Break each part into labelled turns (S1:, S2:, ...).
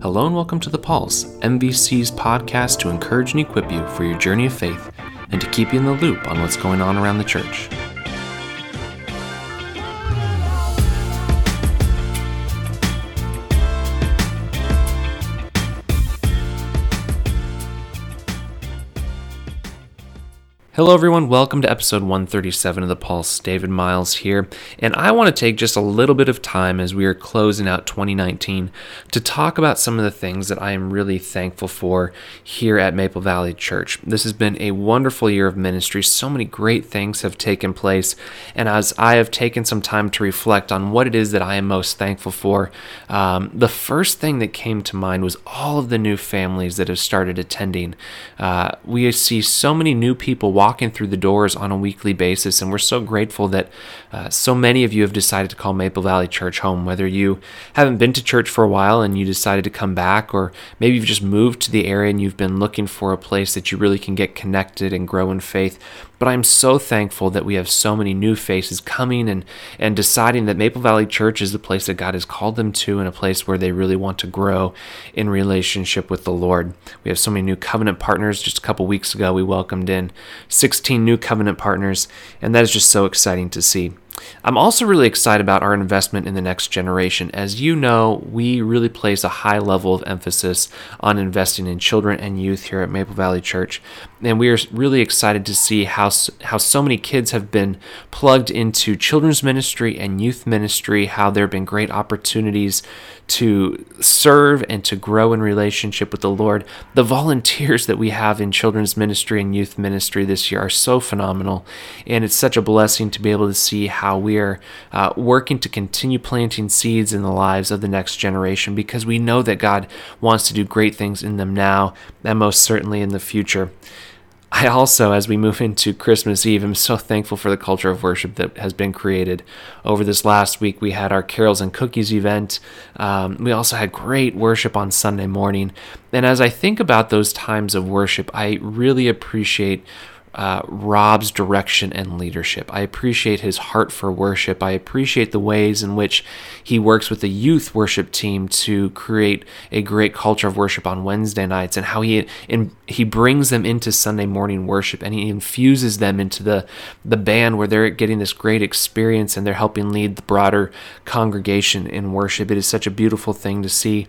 S1: Hello and welcome to The Pulse, MVC's podcast to encourage and equip you for your journey of faith and to keep you in the loop on what's going on around the church. Hello, everyone. Welcome to episode 137 of The Pulse. David Miles here. And I want to take just a little bit of time as we are closing out 2019 to talk about some of the things that I am really thankful for here at Maple Valley Church. This has been a wonderful year of ministry. So many great things have taken place. And as I have taken some time to reflect on what it is that I am most thankful for, um, the first thing that came to mind was all of the new families that have started attending. Uh, we see so many new people walking walking through the doors on a weekly basis. And we're so grateful that uh, so many of you have decided to call Maple Valley Church home, whether you haven't been to church for a while and you decided to come back, or maybe you've just moved to the area and you've been looking for a place that you really can get connected and grow in faith. But I'm so thankful that we have so many new faces coming and, and deciding that Maple Valley Church is the place that God has called them to and a place where they really want to grow in relationship with the Lord. We have so many new covenant partners. Just a couple weeks ago, we welcomed in 16 new covenant partners, and that is just so exciting to see. I'm also really excited about our investment in the next generation. As you know, we really place a high level of emphasis on investing in children and youth here at Maple Valley Church. And we are really excited to see how, how so many kids have been plugged into children's ministry and youth ministry, how there have been great opportunities to serve and to grow in relationship with the Lord. The volunteers that we have in children's ministry and youth ministry this year are so phenomenal. And it's such a blessing to be able to see how we are uh, working to continue planting seeds in the lives of the next generation because we know that God wants to do great things in them now and most certainly in the future. I also, as we move into Christmas Eve, am so thankful for the culture of worship that has been created. Over this last week, we had our Carols and Cookies event. Um, we also had great worship on Sunday morning. And as I think about those times of worship, I really appreciate uh, Rob's direction and leadership. I appreciate his heart for worship. I appreciate the ways in which he works with the youth worship team to create a great culture of worship on Wednesday nights, and how he in, he brings them into Sunday morning worship, and he infuses them into the the band where they're getting this great experience, and they're helping lead the broader congregation in worship. It is such a beautiful thing to see,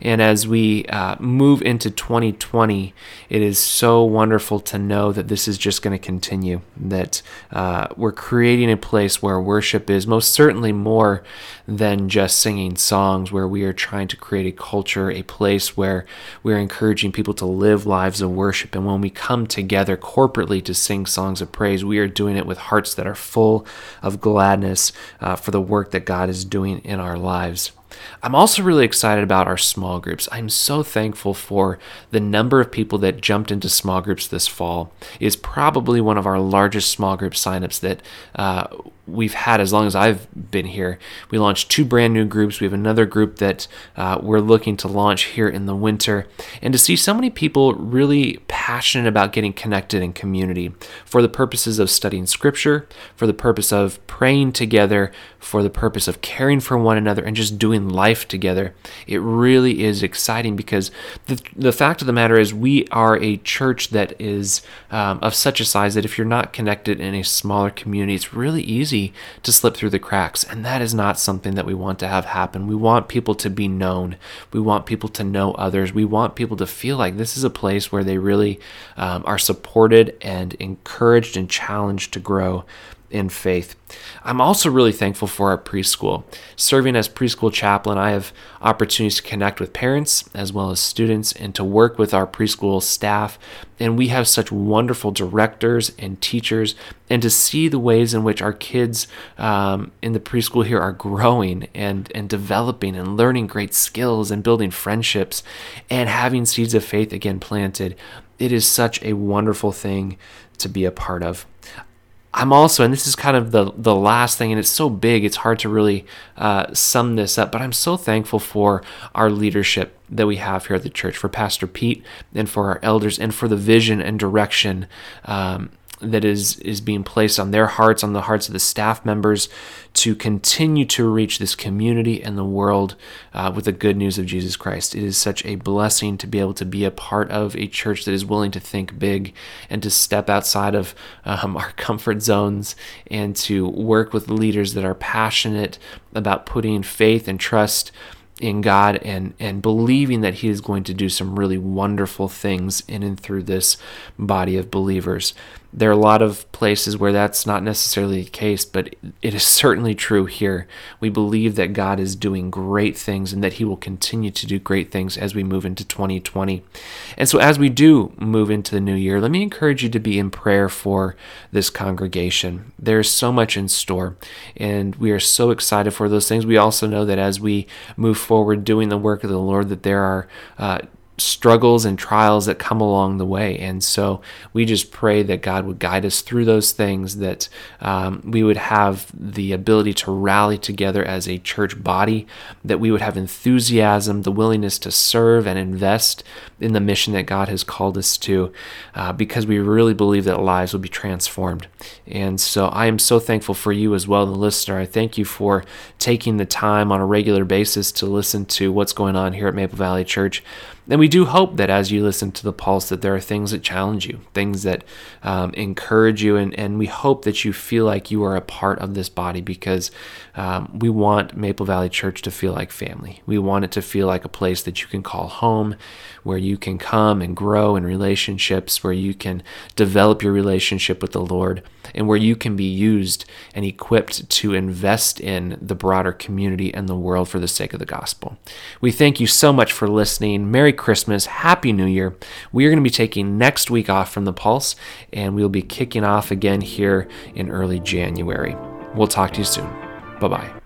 S1: and as we uh, move into 2020, it is so wonderful to know that this is just just going to continue. That uh, we're creating a place where worship is most certainly more than just singing songs, where we are trying to create a culture, a place where we're encouraging people to live lives of worship. And when we come together corporately to sing songs of praise, we are doing it with hearts that are full of gladness uh, for the work that God is doing in our lives. I'm also really excited about our small groups. I'm so thankful for the number of people that jumped into small groups this fall. It's probably one of our largest small group signups that uh, we've had as long as I've been here. We launched two brand new groups. We have another group that uh, we're looking to launch here in the winter. And to see so many people really passionate about getting connected in community for the purposes of studying scripture, for the purpose of praying together, for the purpose of caring for one another, and just doing life together. It really is exciting because the, the fact of the matter is, we are a church that is um, of such a size that if you're not connected in a smaller community, it's really easy easy to slip through the cracks. And that is not something that we want to have happen. We want people to be known. We want people to know others. We want people to feel like this is a place where they really um, are supported and encouraged and challenged to grow in faith. I'm also really thankful for our preschool. Serving as preschool chaplain, I have opportunities to connect with parents as well as students and to work with our preschool staff. And we have such wonderful directors and teachers, and to see the ways in which our kids um, in the preschool here are growing and, and developing and learning great skills and building friendships and having seeds of faith again planted. It is such a wonderful thing to be a part of. I'm also, and this is kind of the the last thing, and it's so big, it's hard to really uh, sum this up. But I'm so thankful for our leadership that we have here at the church, for Pastor Pete, and for our elders, and for the vision and direction um, that is is being placed on their hearts, on the hearts of the staff members, to continue to reach this community and the world uh, with the good news of Jesus Christ. It is such a blessing to be able to be a part of a church that is willing to think big and to step outside of um, our comfort zones and to work with leaders that are passionate about putting faith and trust in God and and believing that he is going to do some really wonderful things in and through this body of believers. There are a lot of places where that's not necessarily the case, but it is certainly true here. We believe that God is doing great things and that He will continue to do great things as we move into 2020. And so, as we do move into the new year, let me encourage you to be in prayer for this congregation. There's so much in store, and we are so excited for those things. We also know that as we move forward doing the work of the Lord, that there are uh, struggles and trials that come along the way. And so we just pray that God would guide us through those things, that um, we would have the ability to rally together as a church body, that we would have enthusiasm, the willingness to serve and invest in the mission that God has called us to, uh, because we really believe that lives will be transformed. And so I am so thankful for you as well, the listener. I thank you for taking the time on a regular basis to listen to what's going on here at Maple Valley Church. And we do hope that as you listen to the pulse, that there are things that challenge you, things that um, encourage you, and, and we hope that you feel like you are a part of this body because um, we want Maple Valley Church to feel like family. We want it to feel like a place that you can call home, where you can come and grow in relationships, where you can develop your relationship with the Lord, and where you can be used and equipped to invest in the broader community and the world for the sake of the gospel. We thank you so much for listening. Merry Christmas, Happy New Year. We are going to be taking next week off from the Pulse, and we'll be kicking off again here in early January. We'll talk to you soon. Bye bye.